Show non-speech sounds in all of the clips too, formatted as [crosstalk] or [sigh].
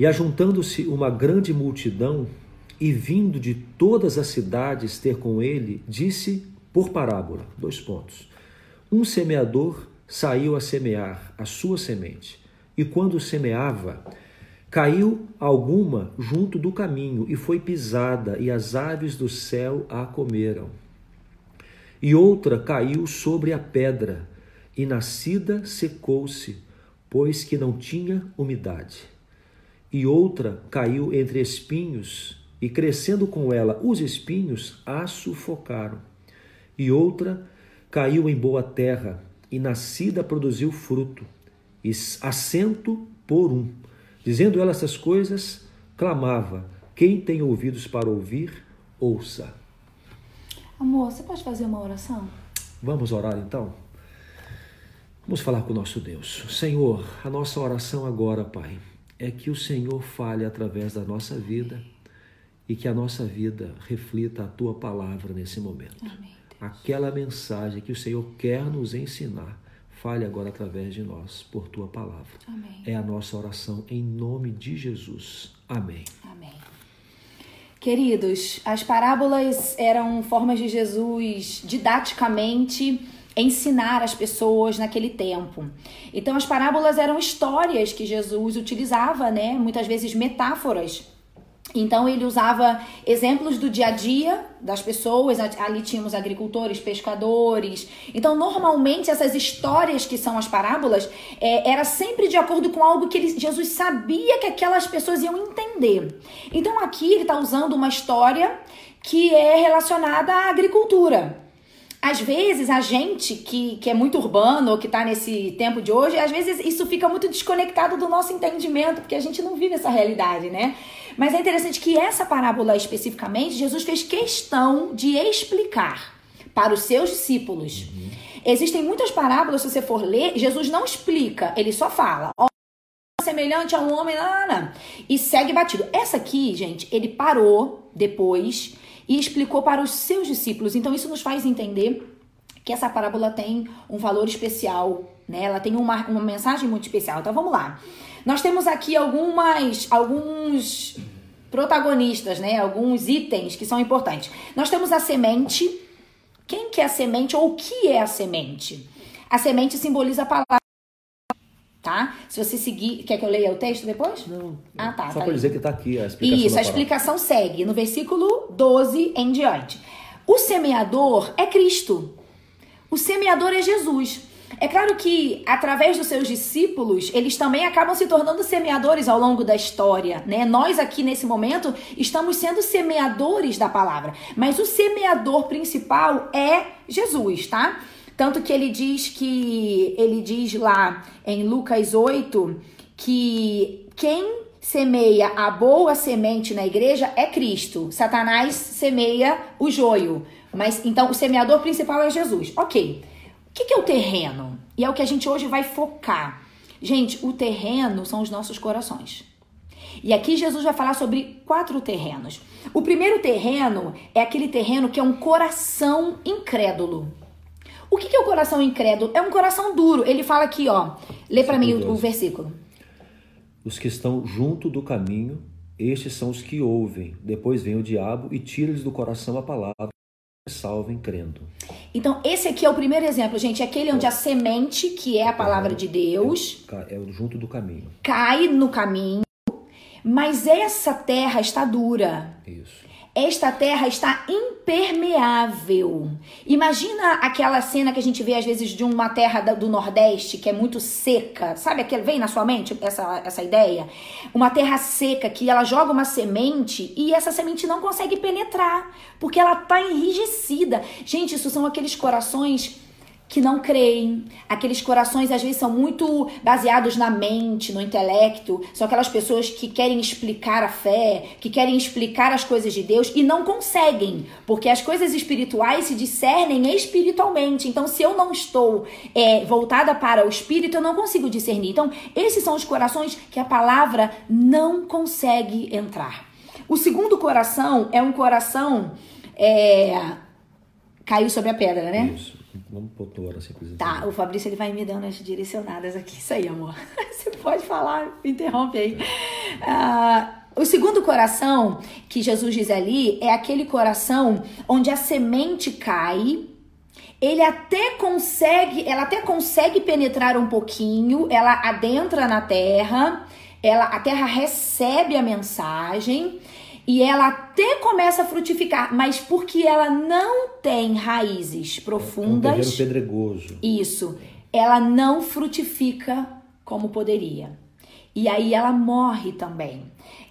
E ajuntando-se uma grande multidão, e vindo de todas as cidades ter com ele, disse por parábola: dois pontos. Um semeador saiu a semear a sua semente, e quando semeava, caiu alguma junto do caminho e foi pisada, e as aves do céu a comeram. E outra caiu sobre a pedra, e nascida secou-se, pois que não tinha umidade. E outra caiu entre espinhos, e crescendo com ela os espinhos, a sufocaram. E outra caiu em boa terra, e nascida produziu fruto, e assento por um. Dizendo ela essas coisas, clamava: Quem tem ouvidos para ouvir, ouça. Amor, você pode fazer uma oração? Vamos orar então? Vamos falar com o nosso Deus. Senhor, a nossa oração agora, Pai, é que o Senhor fale através da nossa vida e que a nossa vida reflita a tua palavra nesse momento. Amém. Aquela mensagem que o Senhor quer nos ensinar, fale agora através de nós, por tua palavra. Amém. É a nossa oração em nome de Jesus. Amém. Amém. Queridos, as parábolas eram formas de Jesus didaticamente ensinar as pessoas naquele tempo. Então as parábolas eram histórias que Jesus utilizava, né, muitas vezes metáforas então ele usava exemplos do dia a dia das pessoas, ali tínhamos agricultores, pescadores. Então, normalmente, essas histórias que são as parábolas, é, era sempre de acordo com algo que ele, Jesus sabia que aquelas pessoas iam entender. Então, aqui ele está usando uma história que é relacionada à agricultura. Às vezes, a gente que, que é muito urbano ou que está nesse tempo de hoje, às vezes isso fica muito desconectado do nosso entendimento, porque a gente não vive essa realidade, né? Mas é interessante que essa parábola especificamente, Jesus fez questão de explicar para os seus discípulos. Uhum. Existem muitas parábolas, se você for ler, Jesus não explica, ele só fala. Ó, semelhante a um homem, e segue batido. Essa aqui, gente, ele parou depois e explicou para os seus discípulos. Então isso nos faz entender que essa parábola tem um valor especial, né? Ela tem uma, uma mensagem muito especial. Então vamos lá. Nós temos aqui algumas alguns protagonistas, né? Alguns itens que são importantes. Nós temos a semente. Quem que é a semente ou o que é a semente? A semente simboliza a palavra tá? Se você seguir, quer que eu leia o texto depois? Não. Ah, tá. Só tá para dizer que está aqui a explicação. Isso, a explicação segue no versículo 12 em diante. O semeador é Cristo. O semeador é Jesus. É claro que, através dos seus discípulos, eles também acabam se tornando semeadores ao longo da história, né? Nós aqui nesse momento estamos sendo semeadores da palavra, mas o semeador principal é Jesus, tá? Tanto que ele diz que ele diz lá em Lucas 8 que quem semeia a boa semente na igreja é Cristo. Satanás semeia o joio. Mas então o semeador principal é Jesus. Ok. O que, que é o terreno? E é o que a gente hoje vai focar. Gente, o terreno são os nossos corações. E aqui Jesus vai falar sobre quatro terrenos. O primeiro terreno é aquele terreno que é um coração incrédulo. O que, que é o coração incrédulo? É um coração duro. Ele fala aqui, ó. Lê para mim o, o versículo. Os que estão junto do caminho, estes são os que ouvem. Depois vem o diabo e tira-lhes do coração a palavra salvem crendo. Então, esse aqui é o primeiro exemplo, gente. É aquele onde a semente, que é a palavra de Deus, é, é junto do caminho, cai no caminho, mas essa terra está dura. Isso esta terra está impermeável. Imagina aquela cena que a gente vê às vezes de uma terra do Nordeste que é muito seca. Sabe aquele vem na sua mente essa, essa ideia? Uma terra seca que ela joga uma semente e essa semente não consegue penetrar, porque ela está enrijecida. Gente, isso são aqueles corações que não creem. Aqueles corações às vezes são muito baseados na mente, no intelecto. São aquelas pessoas que querem explicar a fé, que querem explicar as coisas de Deus e não conseguem, porque as coisas espirituais se discernem espiritualmente. Então, se eu não estou é, voltada para o espírito, eu não consigo discernir. Então, esses são os corações que a palavra não consegue entrar. O segundo coração é um coração. É, caiu sobre a pedra, né? Isso. Vamos pôr Tá, o Fabrício ele vai me dando as direcionadas aqui. Isso aí, amor. [laughs] Você pode falar, interrompe aí. Ah, o segundo coração que Jesus diz ali é aquele coração onde a semente cai, ele até consegue, ela até consegue penetrar um pouquinho, ela adentra na terra, ela a terra recebe a mensagem e ela até começa a frutificar, mas porque ela não tem raízes profundas. É um pedregoso. Isso. Ela não frutifica como poderia. E aí ela morre também.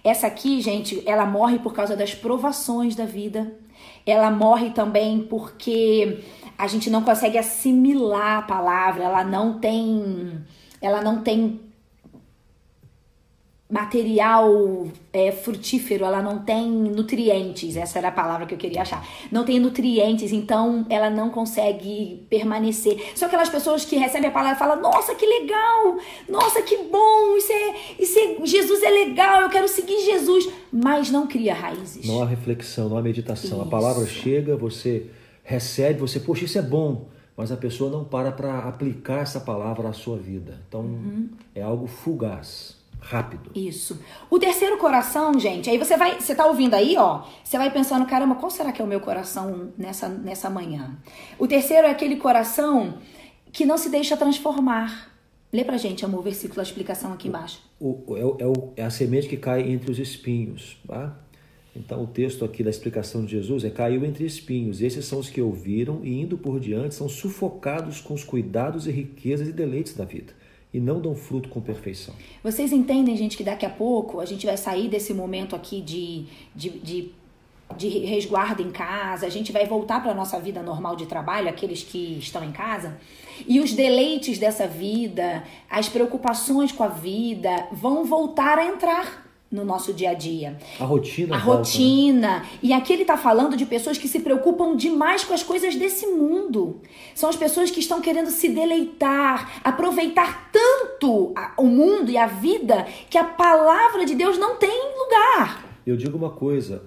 Essa aqui, gente, ela morre por causa das provações da vida. Ela morre também porque a gente não consegue assimilar a palavra, ela não tem ela não tem material é, frutífero, ela não tem nutrientes, essa era a palavra que eu queria achar. Não tem nutrientes, então ela não consegue permanecer. São aquelas pessoas que recebem a palavra e falam: Nossa, que legal! Nossa, que bom! Isso é, isso é, Jesus é legal, eu quero seguir Jesus. Mas não cria raízes. Não há reflexão, não há meditação. Isso. A palavra chega, você recebe, você, poxa, isso é bom mas a pessoa não para para aplicar essa palavra à sua vida. Então, uhum. é algo fugaz rápido. Isso. O terceiro coração, gente, aí você vai, você tá ouvindo aí, ó, você vai pensando, caramba, qual será que é o meu coração nessa, nessa manhã? O terceiro é aquele coração que não se deixa transformar. Lê pra gente, amor, o versículo, a explicação aqui embaixo. O, o, é, é, o, é a semente que cai entre os espinhos, tá? Então, o texto aqui da explicação de Jesus é: caiu entre espinhos. Esses são os que ouviram e, indo por diante, são sufocados com os cuidados e riquezas e deleites da vida e não dão fruto com perfeição. Vocês entendem, gente, que daqui a pouco a gente vai sair desse momento aqui de, de, de, de resguardo em casa, a gente vai voltar para a nossa vida normal de trabalho, aqueles que estão em casa, e os deleites dessa vida, as preocupações com a vida vão voltar a entrar no nosso dia a dia. A rotina. A né? rotina. Né? E aqui ele está falando de pessoas que se preocupam demais com as coisas desse mundo. São as pessoas que estão querendo se deleitar, aproveitar tanto o mundo e a vida que a palavra de Deus não tem lugar. Eu digo uma coisa.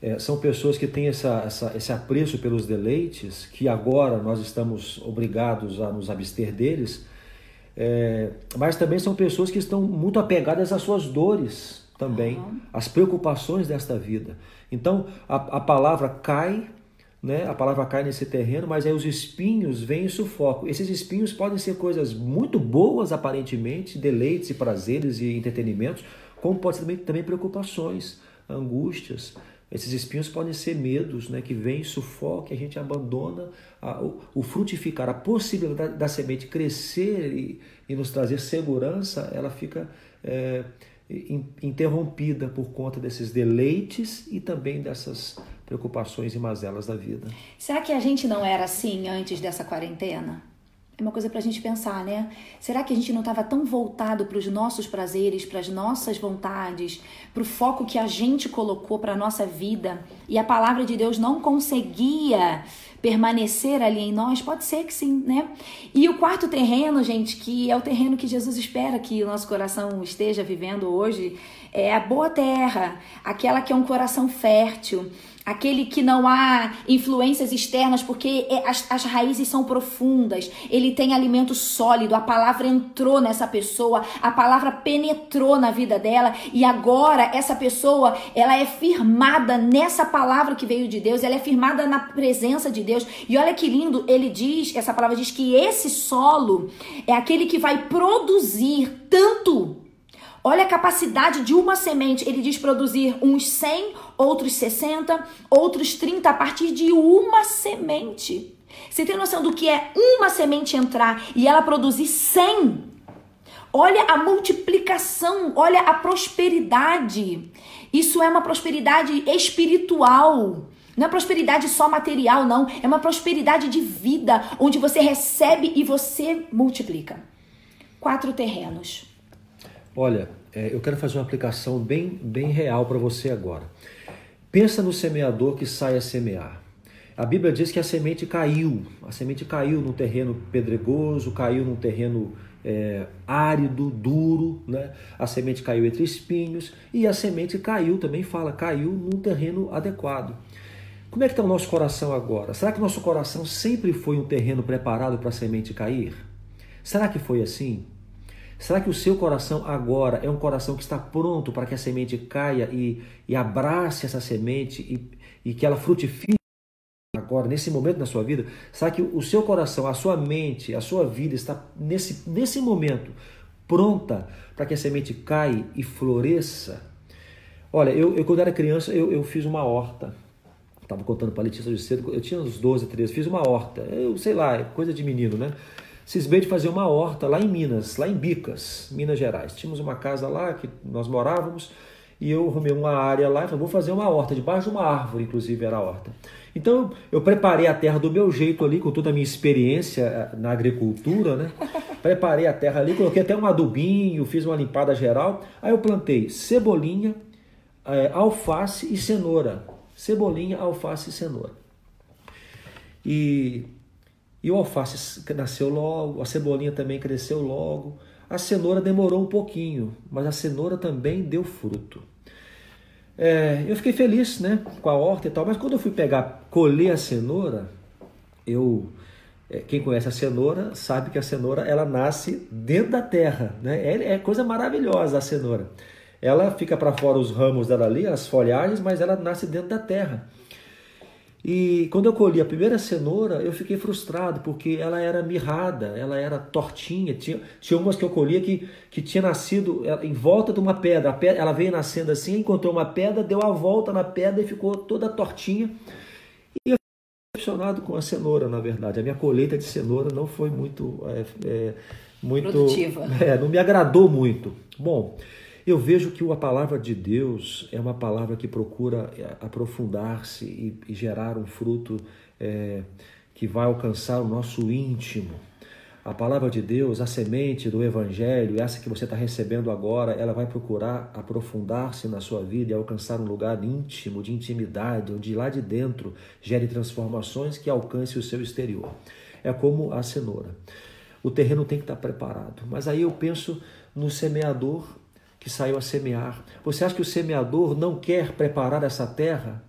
É, são pessoas que têm essa, essa, esse apreço pelos deleites, que agora nós estamos obrigados a nos abster deles, é, mas também são pessoas que estão muito apegadas às suas dores também, uhum. as preocupações desta vida. Então, a, a palavra cai, né? a palavra cai nesse terreno, mas aí os espinhos vêm e sufocam. Esses espinhos podem ser coisas muito boas, aparentemente, deleites e prazeres e entretenimentos, como pode ser também, também preocupações, angústias. Esses espinhos podem ser medos né, que vêm, sufocam, a gente abandona a, o, o, frutificar, a possibilidade da, da semente crescer e, e, nos trazer segurança, ela fica é, interrompida por conta desses deleites e também dessas preocupações e mazelas da vida. Será que a gente não era assim antes dessa quarentena? É uma coisa para a gente pensar, né? Será que a gente não estava tão voltado para os nossos prazeres, para as nossas vontades, para o foco que a gente colocou para a nossa vida e a palavra de Deus não conseguia permanecer ali em nós? Pode ser que sim, né? E o quarto terreno, gente, que é o terreno que Jesus espera que o nosso coração esteja vivendo hoje, é a boa terra, aquela que é um coração fértil aquele que não há influências externas, porque é, as, as raízes são profundas, ele tem alimento sólido, a palavra entrou nessa pessoa, a palavra penetrou na vida dela. E agora essa pessoa, ela é firmada nessa palavra que veio de Deus, ela é firmada na presença de Deus. E olha que lindo, ele diz, essa palavra diz que esse solo é aquele que vai produzir tanto Olha a capacidade de uma semente. Ele diz produzir uns 100, outros 60, outros 30 a partir de uma semente. Você tem noção do que é uma semente entrar e ela produzir 100? Olha a multiplicação, olha a prosperidade. Isso é uma prosperidade espiritual. Não é prosperidade só material, não. É uma prosperidade de vida, onde você recebe e você multiplica. Quatro terrenos. Olha, é, eu quero fazer uma aplicação bem, bem real para você agora. Pensa no semeador que sai a semear. A Bíblia diz que a semente caiu, a semente caiu num terreno pedregoso, caiu num terreno é, árido, duro, né? a semente caiu entre espinhos e a semente caiu, também fala, caiu num terreno adequado. Como é que está o nosso coração agora? Será que nosso coração sempre foi um terreno preparado para a semente cair? Será que foi assim? Será que o seu coração agora é um coração que está pronto para que a semente caia e, e abrace essa semente e, e que ela frutifique agora, nesse momento na sua vida? Será que o seu coração, a sua mente, a sua vida está nesse, nesse momento pronta para que a semente caia e floresça? Olha, eu, eu quando era criança, eu, eu fiz uma horta. Estava contando para a Letícia de cedo, eu tinha uns 12, 13, fiz uma horta. Eu sei lá, coisa de menino, né? Cismei de fazer uma horta lá em Minas, lá em Bicas, Minas Gerais. Tínhamos uma casa lá que nós morávamos e eu arrumei uma área lá e falei, vou fazer uma horta, debaixo de uma árvore, inclusive era a horta. Então eu preparei a terra do meu jeito ali, com toda a minha experiência eh, na agricultura, né? [laughs] Preparei a terra ali, coloquei até um adubinho, fiz uma limpada geral. Aí eu plantei cebolinha, é, alface e cenoura. Cebolinha, alface e cenoura. E e o alface nasceu logo, a cebolinha também cresceu logo. A cenoura demorou um pouquinho, mas a cenoura também deu fruto. É, eu fiquei feliz né, com a horta e tal, mas quando eu fui pegar, colher a cenoura, eu, é, quem conhece a cenoura sabe que a cenoura ela nasce dentro da terra, né? É, é coisa maravilhosa a cenoura. Ela fica para fora os ramos dela ali, as folhagens, mas ela nasce dentro da terra. E quando eu colhi a primeira cenoura, eu fiquei frustrado, porque ela era mirrada, ela era tortinha. Tinha, tinha umas que eu colhia que, que tinha nascido em volta de uma pedra. pedra. Ela veio nascendo assim, encontrou uma pedra, deu a volta na pedra e ficou toda tortinha. E eu fiquei decepcionado com a cenoura, na verdade. A minha colheita de cenoura não foi muito. É, é, muito Produtiva. [laughs] É, não me agradou muito. Bom. Eu vejo que a palavra de Deus é uma palavra que procura é, aprofundar-se e, e, gerar um fruto é, que vai alcançar o nosso íntimo. A palavra de Deus, a semente do Evangelho, essa que você está recebendo agora, ela vai procurar aprofundar-se na sua vida e alcançar um lugar íntimo, de intimidade, onde lá de dentro gere transformações que alcance o seu exterior. É como a cenoura. O terreno tem que estar preparado. Mas aí eu penso no semeador que saiu a semear. Você acha que o semeador não quer preparar essa terra?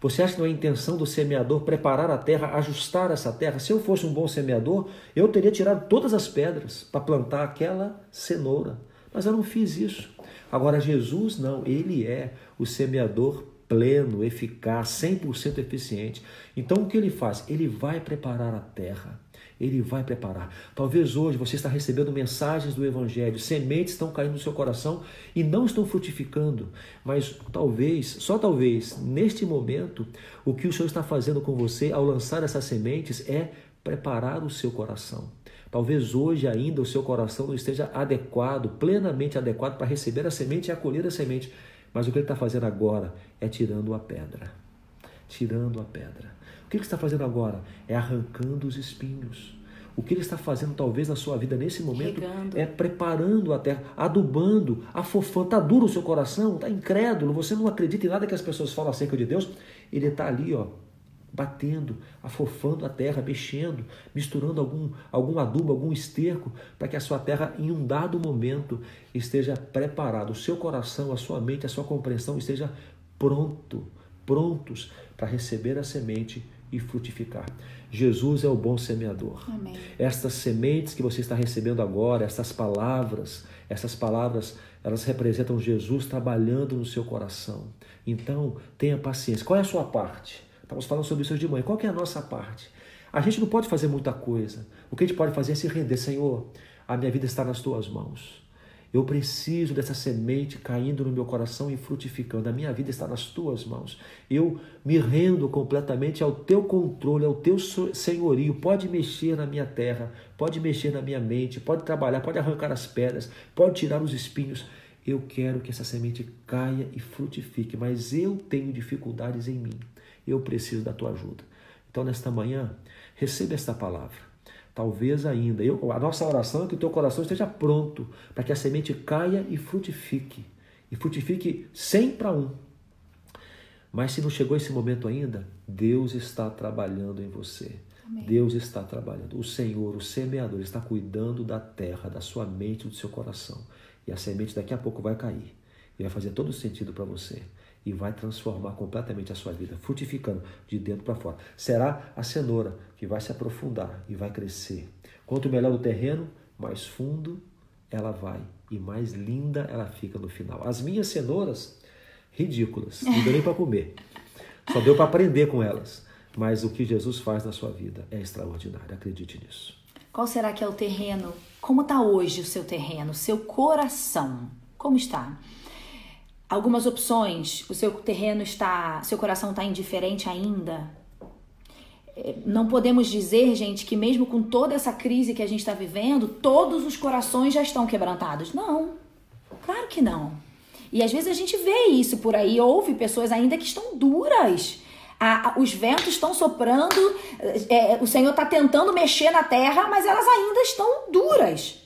Você acha que não é a intenção do semeador preparar a terra, ajustar essa terra? Se eu fosse um bom semeador, eu teria tirado todas as pedras para plantar aquela cenoura. Mas eu não fiz isso. Agora, Jesus não, ele é o semeador pleno, eficaz, 100% eficiente. Então, o que ele faz? Ele vai preparar a terra. Ele vai preparar. Talvez hoje você está recebendo mensagens do Evangelho, sementes estão caindo no seu coração e não estão frutificando, mas talvez, só talvez, neste momento, o que o Senhor está fazendo com você ao lançar essas sementes é preparar o seu coração. Talvez hoje ainda o seu coração não esteja adequado, plenamente adequado para receber a semente e acolher a semente, mas o que ele está fazendo agora é tirando a pedra. Tirando a pedra. O que ele está fazendo agora? É arrancando os espinhos. O que ele está fazendo, talvez, na sua vida nesse momento Regando. é preparando a terra, adubando, afofando. Está duro o seu coração, está incrédulo, você não acredita em nada que as pessoas falam acerca de Deus. Ele está ali, ó, batendo, afofando a terra, mexendo, misturando algum, algum adubo, algum esterco, para que a sua terra, em um dado momento, esteja preparada. O seu coração, a sua mente, a sua compreensão esteja pronto, prontos para receber a semente e frutificar. Jesus é o bom semeador. Amém. Estas sementes que você está recebendo agora, essas palavras, essas palavras, elas representam Jesus trabalhando no seu coração. Então, tenha paciência. Qual é a sua parte? Estamos falando sobre isso de manhã. Qual é a nossa parte? A gente não pode fazer muita coisa. O que a gente pode fazer é se render. Senhor, a minha vida está nas tuas mãos. Eu preciso dessa semente caindo no meu coração e frutificando. A minha vida está nas tuas mãos. Eu me rendo completamente ao teu controle, ao teu senhorio. Pode mexer na minha terra, pode mexer na minha mente, pode trabalhar, pode arrancar as pedras, pode tirar os espinhos. Eu quero que essa semente caia e frutifique, mas eu tenho dificuldades em mim. Eu preciso da tua ajuda. Então, nesta manhã, receba esta palavra Talvez ainda. Eu, a nossa oração é que o teu coração esteja pronto para que a semente caia e frutifique. E frutifique 100 para 1. Mas se não chegou esse momento ainda, Deus está trabalhando em você. Amém. Deus está trabalhando. O Senhor, o semeador, está cuidando da terra, da sua mente, do seu coração. E a semente daqui a pouco vai cair. E vai fazer todo sentido para você e vai transformar completamente a sua vida, frutificando de dentro para fora. Será a cenoura que vai se aprofundar e vai crescer. Quanto melhor o terreno, mais fundo ela vai e mais linda ela fica no final. As minhas cenouras, ridículas, não deu nem para comer. Só deu para aprender com elas. Mas o que Jesus faz na sua vida é extraordinário, acredite nisso. Qual será que é o terreno? Como está hoje o seu terreno, seu coração? Como está? Algumas opções, o seu terreno está, seu coração está indiferente ainda? É, não podemos dizer, gente, que mesmo com toda essa crise que a gente está vivendo, todos os corações já estão quebrantados. Não, claro que não. E às vezes a gente vê isso por aí, ouve pessoas ainda que estão duras. A, os ventos estão soprando, é, o Senhor está tentando mexer na terra, mas elas ainda estão duras.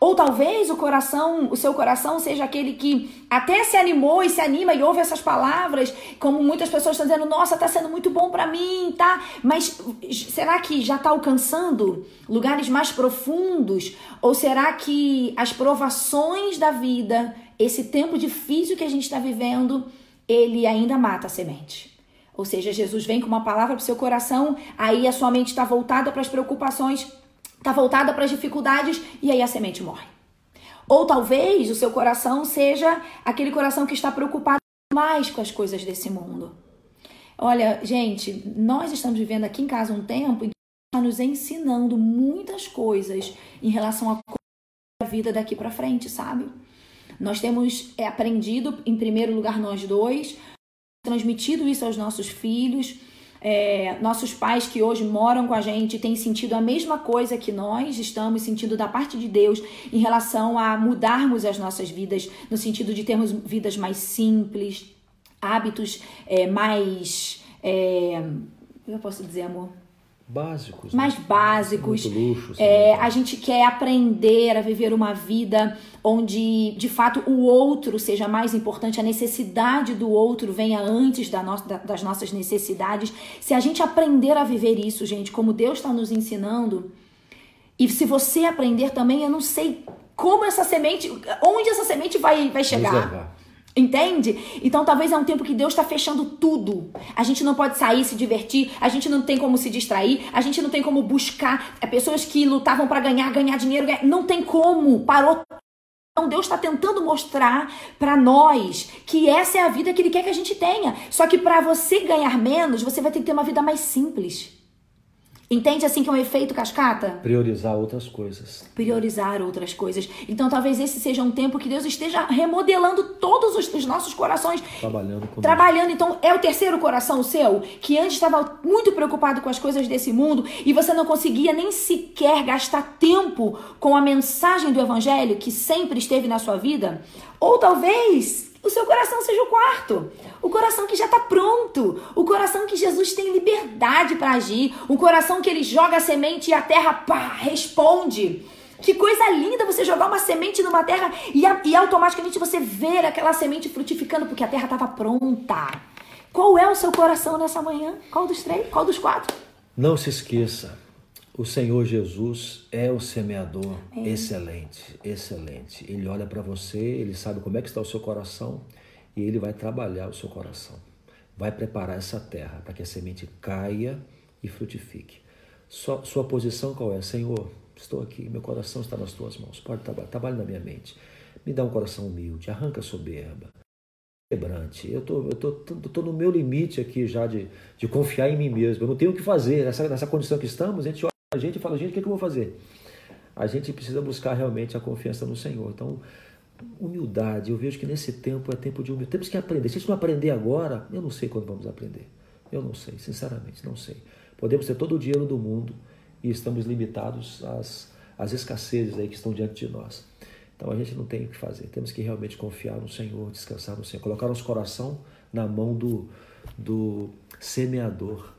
Ou talvez o coração, o seu coração seja aquele que até se animou e se anima e ouve essas palavras, como muitas pessoas estão dizendo, nossa, está sendo muito bom para mim, tá? Mas será que já está alcançando lugares mais profundos? Ou será que as provações da vida, esse tempo difícil que a gente está vivendo, ele ainda mata a semente? Ou seja, Jesus vem com uma palavra para o seu coração, aí a sua mente está voltada para as preocupações está voltada para as dificuldades e aí a semente morre. Ou talvez o seu coração seja aquele coração que está preocupado mais com as coisas desse mundo. Olha, gente, nós estamos vivendo aqui em casa um tempo em que está nos ensinando muitas coisas em relação à vida daqui para frente, sabe? Nós temos é, aprendido, em primeiro lugar, nós dois, transmitido isso aos nossos filhos é, nossos pais que hoje moram com a gente têm sentido a mesma coisa que nós estamos sentindo da parte de Deus em relação a mudarmos as nossas vidas, no sentido de termos vidas mais simples, hábitos é, mais. É, eu posso dizer, amor? Básicos. Né? Mais né? básicos. Muito luxo, é, a gente quer aprender a viver uma vida onde, de fato, o outro seja mais importante, a necessidade do outro venha antes da no, da, das nossas necessidades. Se a gente aprender a viver isso, gente, como Deus está nos ensinando, e se você aprender também, eu não sei como essa semente, onde essa semente vai, vai chegar. Reservar. Entende? Então talvez é um tempo que Deus está fechando tudo. A gente não pode sair, se divertir, a gente não tem como se distrair, a gente não tem como buscar é, pessoas que lutavam para ganhar, ganhar dinheiro, ganhar, não tem como. Parou. Então Deus está tentando mostrar para nós que essa é a vida que Ele quer que a gente tenha. Só que para você ganhar menos, você vai ter que ter uma vida mais simples. Entende assim que é um efeito cascata? Priorizar outras coisas. Priorizar outras coisas. Então talvez esse seja um tempo que Deus esteja remodelando todos os, os nossos corações. Trabalhando com Trabalhando. Deus. Então é o terceiro coração seu, que antes estava muito preocupado com as coisas desse mundo e você não conseguia nem sequer gastar tempo com a mensagem do evangelho que sempre esteve na sua vida. Ou talvez o seu coração seja o quarto. O coração que já está pronto. O coração que Jesus tem liberdade para agir. O coração que ele joga a semente e a terra pá, responde. Que coisa linda você jogar uma semente numa terra e, e automaticamente você ver aquela semente frutificando porque a terra estava pronta. Qual é o seu coração nessa manhã? Qual dos três? Qual dos quatro? Não se esqueça, o Senhor Jesus é o semeador é. excelente, excelente. Ele olha para você, ele sabe como é que está o seu coração e ele vai trabalhar o seu coração. Vai preparar essa terra para que a semente caia e frutifique. Sua, sua posição qual é? Senhor, estou aqui, meu coração está nas tuas mãos. Pode trabalhar, trabalhe na minha mente. Me dá um coração humilde, arranca a soberba. Quebrante. Eu tô, eu tô, tô, tô, no meu limite aqui já de, de confiar em mim mesmo. Eu não tenho o que fazer. Nessa, nessa condição que estamos, a gente olha a gente fala, gente, o que, é que eu vou fazer? A gente precisa buscar realmente a confiança no Senhor. Então, humildade, eu vejo que nesse tempo é tempo de humildade. Temos que aprender. Se a gente não aprender agora, eu não sei quando vamos aprender. Eu não sei, sinceramente, não sei. Podemos ter todo o dinheiro do mundo e estamos limitados às, às escassezes aí que estão diante de nós. Então a gente não tem o que fazer. Temos que realmente confiar no Senhor, descansar no Senhor, colocar nosso coração na mão do, do semeador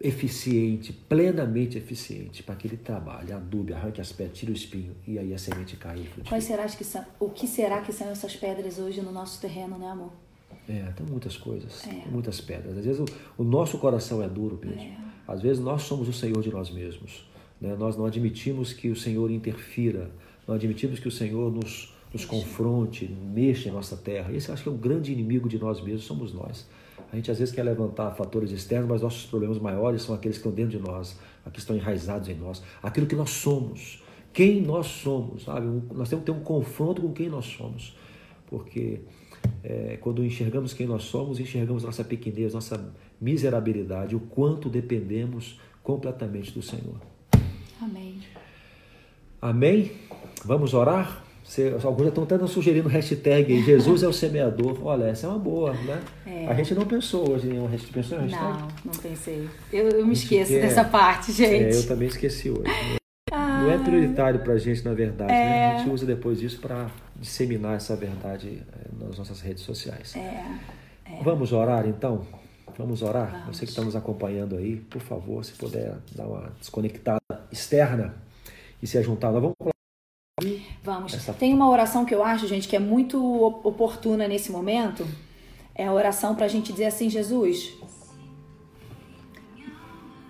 eficiente, plenamente eficiente, para que ele trabalhe, adube, arranque as pedras, tire o espinho e aí a semente cai e Quais será que são, o que será que são essas pedras hoje no nosso terreno, né, amor? É, tem muitas coisas, é. muitas pedras. Às vezes o, o, nosso coração é duro mesmo. É. Às vezes nós somos o Senhor de nós mesmos. Né? Nós não admitimos que o Senhor interfira, não admitimos que o Senhor nos, nos confronte, mexa em nossa terra. Esse acho que é o grande inimigo de nós mesmos, somos nós. A gente às vezes quer levantar fatores externos, mas nossos problemas maiores são aqueles que estão dentro de nós, aqueles que estão enraizados em nós, aquilo que nós somos, quem nós somos, sabe? nós temos que ter um confronto com quem nós somos, porque é, quando enxergamos quem nós somos, enxergamos nossa pequenez, nossa miserabilidade, o quanto dependemos completamente do Senhor. Amém. Amém? Vamos orar? Você, alguns já estão até sugerindo hashtag Jesus é o semeador. Olha, essa é uma boa, né? É. A gente não pensou hoje em uma hashtag. Pensou em hashtag? Não, não pensei. Eu, eu me esqueço quer, dessa parte, gente. É, eu também esqueci hoje. Ah, não é prioritário para a gente, na verdade. É... Né? A gente usa depois disso para disseminar essa verdade eh, nas nossas redes sociais. É, é. Vamos orar então? Vamos orar? Vamos. Você que está nos acompanhando aí, por favor, se puder dar uma desconectada externa e se ajuntar. Nós vamos Vamos. Essa... Tem uma oração que eu acho, gente, que é muito oportuna nesse momento. É a oração para a gente dizer assim: Jesus,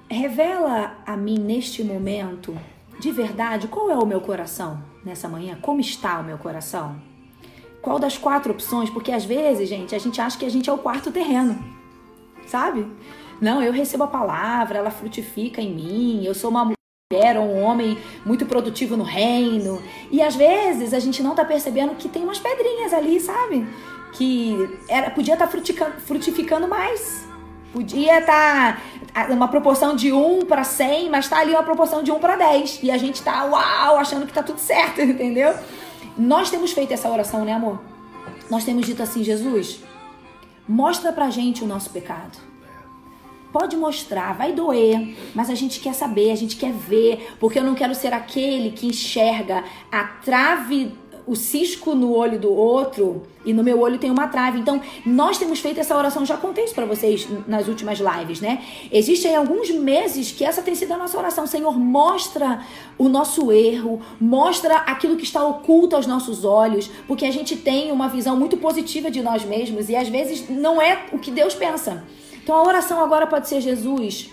revela a mim neste momento, de verdade, qual é o meu coração nessa manhã? Como está o meu coração? Qual das quatro opções? Porque às vezes, gente, a gente acha que a gente é o quarto terreno, sabe? Não, eu recebo a palavra, ela frutifica em mim, eu sou uma era um homem muito produtivo no reino. E às vezes a gente não tá percebendo que tem umas pedrinhas ali, sabe? Que era, podia estar tá frutificando, mais. Podia estar tá uma proporção de 1 para 100, mas tá ali uma proporção de 1 para 10. E a gente tá, uau, achando que tá tudo certo, [laughs] entendeu? Nós temos feito essa oração, né, amor? Nós temos dito assim, Jesus, mostra pra gente o nosso pecado Pode mostrar, vai doer, mas a gente quer saber, a gente quer ver, porque eu não quero ser aquele que enxerga a trave, o cisco no olho do outro e no meu olho tem uma trave. Então, nós temos feito essa oração, já contei isso para vocês nas últimas lives, né? Existem alguns meses que essa tem sido a nossa oração. Senhor, mostra o nosso erro, mostra aquilo que está oculto aos nossos olhos, porque a gente tem uma visão muito positiva de nós mesmos e às vezes não é o que Deus pensa. Então a oração agora pode ser: Jesus,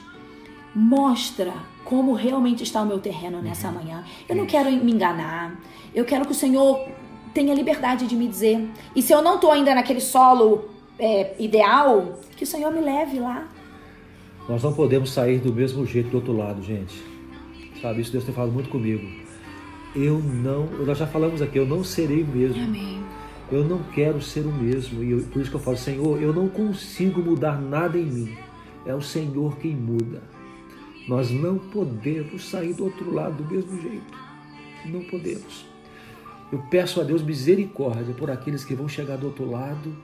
mostra como realmente está o meu terreno nessa manhã. Eu não quero me enganar. Eu quero que o Senhor tenha liberdade de me dizer. E se eu não estou ainda naquele solo é, ideal, que o Senhor me leve lá. Nós não podemos sair do mesmo jeito do outro lado, gente. Sabe, isso Deus tem falado muito comigo. Eu não, nós já falamos aqui, eu não serei o mesmo. Amém. Eu não quero ser o mesmo. E eu, por isso que eu falo, Senhor, eu não consigo mudar nada em mim. É o Senhor quem muda. Nós não podemos sair do outro lado do mesmo jeito. Não podemos. Eu peço a Deus misericórdia por aqueles que vão chegar do outro lado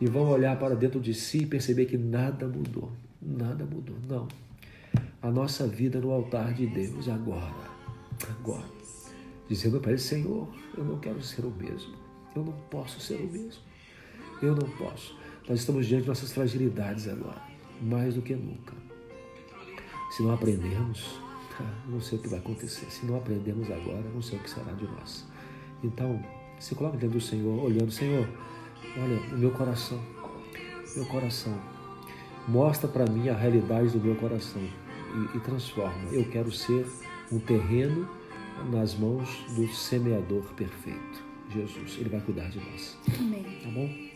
e vão olhar para dentro de si e perceber que nada mudou. Nada mudou. Não. A nossa vida no altar de Deus agora. Agora. Dizendo para ele, Senhor, eu não quero ser o mesmo. Eu não posso ser o mesmo. Eu não posso. Nós estamos diante de nossas fragilidades agora, mais do que nunca. Se não aprendermos, não sei o que vai acontecer. Se não aprendemos agora, não sei o que será de nós. Então, se coloque diante do Senhor, olhando, Senhor, olha, o meu coração, meu coração, mostra para mim a realidade do meu coração e, e transforma. Eu quero ser um terreno nas mãos do semeador perfeito. Jesus, Ele vai cuidar de nós. Amém. Tá bom?